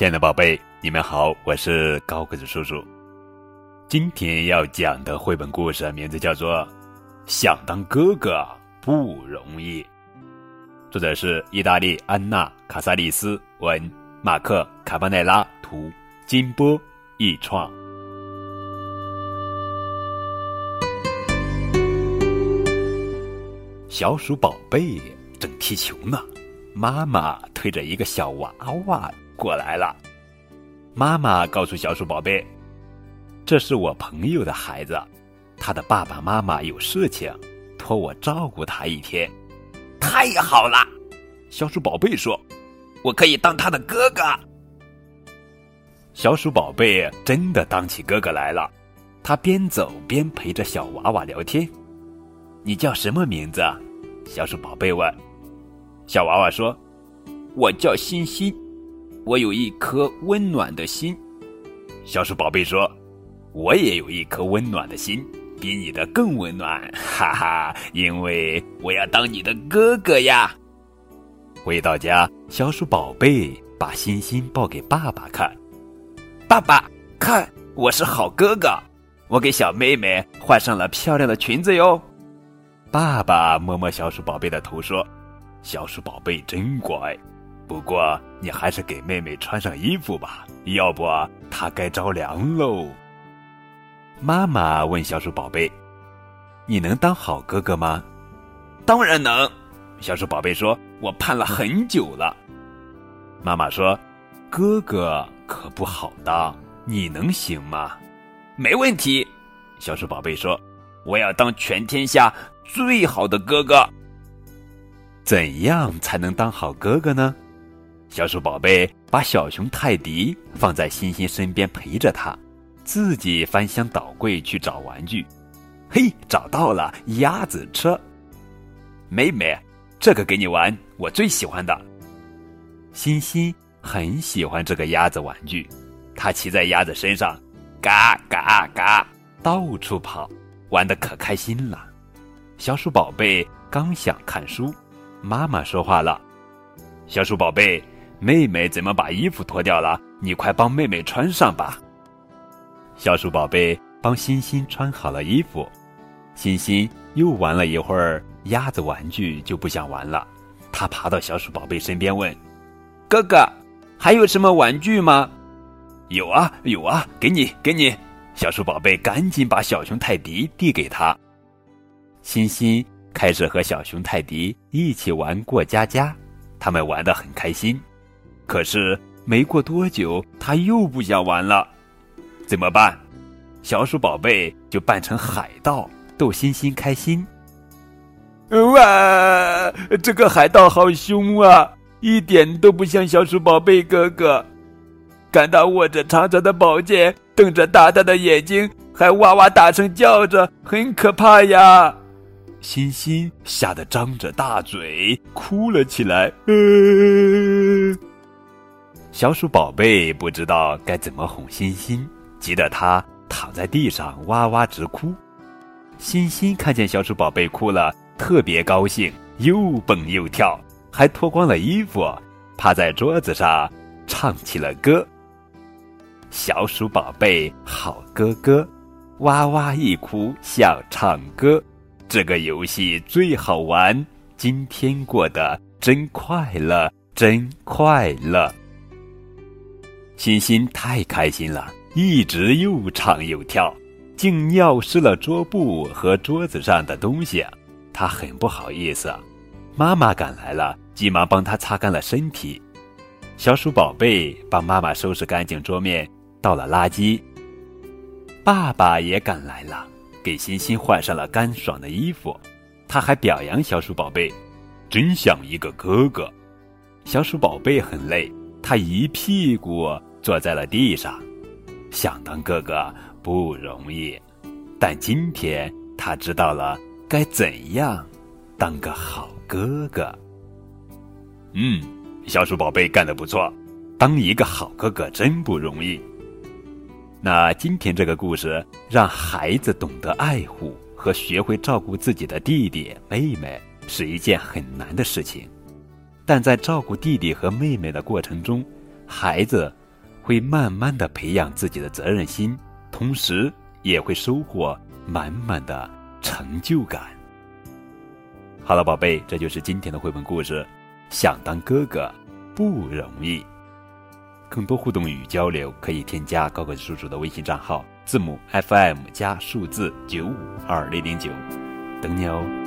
亲爱的宝贝，你们好，我是高个子叔叔。今天要讲的绘本故事名字叫做《想当哥哥不容易》，作者是意大利安娜·卡萨利斯文，马克·卡巴内拉图，金波译创。小鼠宝贝正踢球呢，妈妈推着一个小娃娃过来了。妈妈告诉小鼠宝贝：“这是我朋友的孩子，他的爸爸妈妈有事情，托我照顾他一天。”太好了，小鼠宝贝说：“我可以当他的哥哥。”小鼠宝贝真的当起哥哥来了，他边走边陪着小娃娃聊天。你叫什么名字？小鼠宝贝问。小娃娃说：“我叫欣欣，我有一颗温暖的心。”小鼠宝贝说：“我也有一颗温暖的心，比你的更温暖，哈哈！因为我要当你的哥哥呀。”回到家，小鼠宝贝把欣欣抱给爸爸看：“爸爸，看，我是好哥哥，我给小妹妹换上了漂亮的裙子哟。”爸爸摸摸小鼠宝贝的头说：“小鼠宝贝真乖，不过你还是给妹妹穿上衣服吧，要不她该着凉喽。”妈妈问小鼠宝贝：“你能当好哥哥吗？”“当然能。”小鼠宝贝说：“我盼了很久了。”妈妈说：“哥哥可不好当，你能行吗？”“没问题。”小鼠宝贝说：“我要当全天下。”最好的哥哥，怎样才能当好哥哥呢？小鼠宝贝把小熊泰迪放在欣欣身边陪着他，自己翻箱倒柜去找玩具。嘿，找到了鸭子车！妹妹，这个给你玩，我最喜欢的。欣欣很喜欢这个鸭子玩具，它骑在鸭子身上，嘎嘎嘎，到处跑，玩的可开心了。小鼠宝贝刚想看书，妈妈说话了：“小鼠宝贝，妹妹怎么把衣服脱掉了？你快帮妹妹穿上吧。”小鼠宝贝帮欣欣穿好了衣服，欣欣又玩了一会儿鸭子玩具，就不想玩了。他爬到小鼠宝贝身边问：“哥哥，还有什么玩具吗？”“有啊，有啊，给你，给你。”小鼠宝贝赶紧把小熊泰迪递给他。欣欣开始和小熊泰迪一起玩过家家，他们玩得很开心。可是没过多久，他又不想玩了，怎么办？小鼠宝贝就扮成海盗逗欣欣开心。哇，这个海盗好凶啊，一点都不像小鼠宝贝哥哥。看他握着长长的宝剑，瞪着大大的眼睛，还哇哇大声叫着，很可怕呀。欣欣吓得张着大嘴哭了起来。小鼠宝贝不知道该怎么哄欣欣，急得他躺在地上哇哇直哭。欣欣看见小鼠宝贝哭了，特别高兴，又蹦又跳，还脱光了衣服，趴在桌子上唱起了歌。小鼠宝贝好哥哥，哇哇一哭像唱歌。这个游戏最好玩，今天过得真快乐，真快乐。欣欣太开心了，一直又唱又跳，竟尿湿了桌布和桌子上的东西，他很不好意思。妈妈赶来了，急忙帮他擦干了身体。小鼠宝贝帮妈妈收拾干净桌面，倒了垃圾。爸爸也赶来了。给欣欣换上了干爽的衣服，他还表扬小鼠宝贝，真像一个哥哥。小鼠宝贝很累，他一屁股坐在了地上。想当哥哥不容易，但今天他知道了该怎样当个好哥哥。嗯，小鼠宝贝干得不错，当一个好哥哥真不容易。那今天这个故事让孩子懂得爱护和学会照顾自己的弟弟妹妹是一件很难的事情，但在照顾弟弟和妹妹的过程中，孩子会慢慢的培养自己的责任心，同时也会收获满满的成就感。好了，宝贝，这就是今天的绘本故事。想当哥哥不容易。更多互动与交流，可以添加高个子叔叔的微信账号，字母 FM 加数字九五二零零九，等你哦。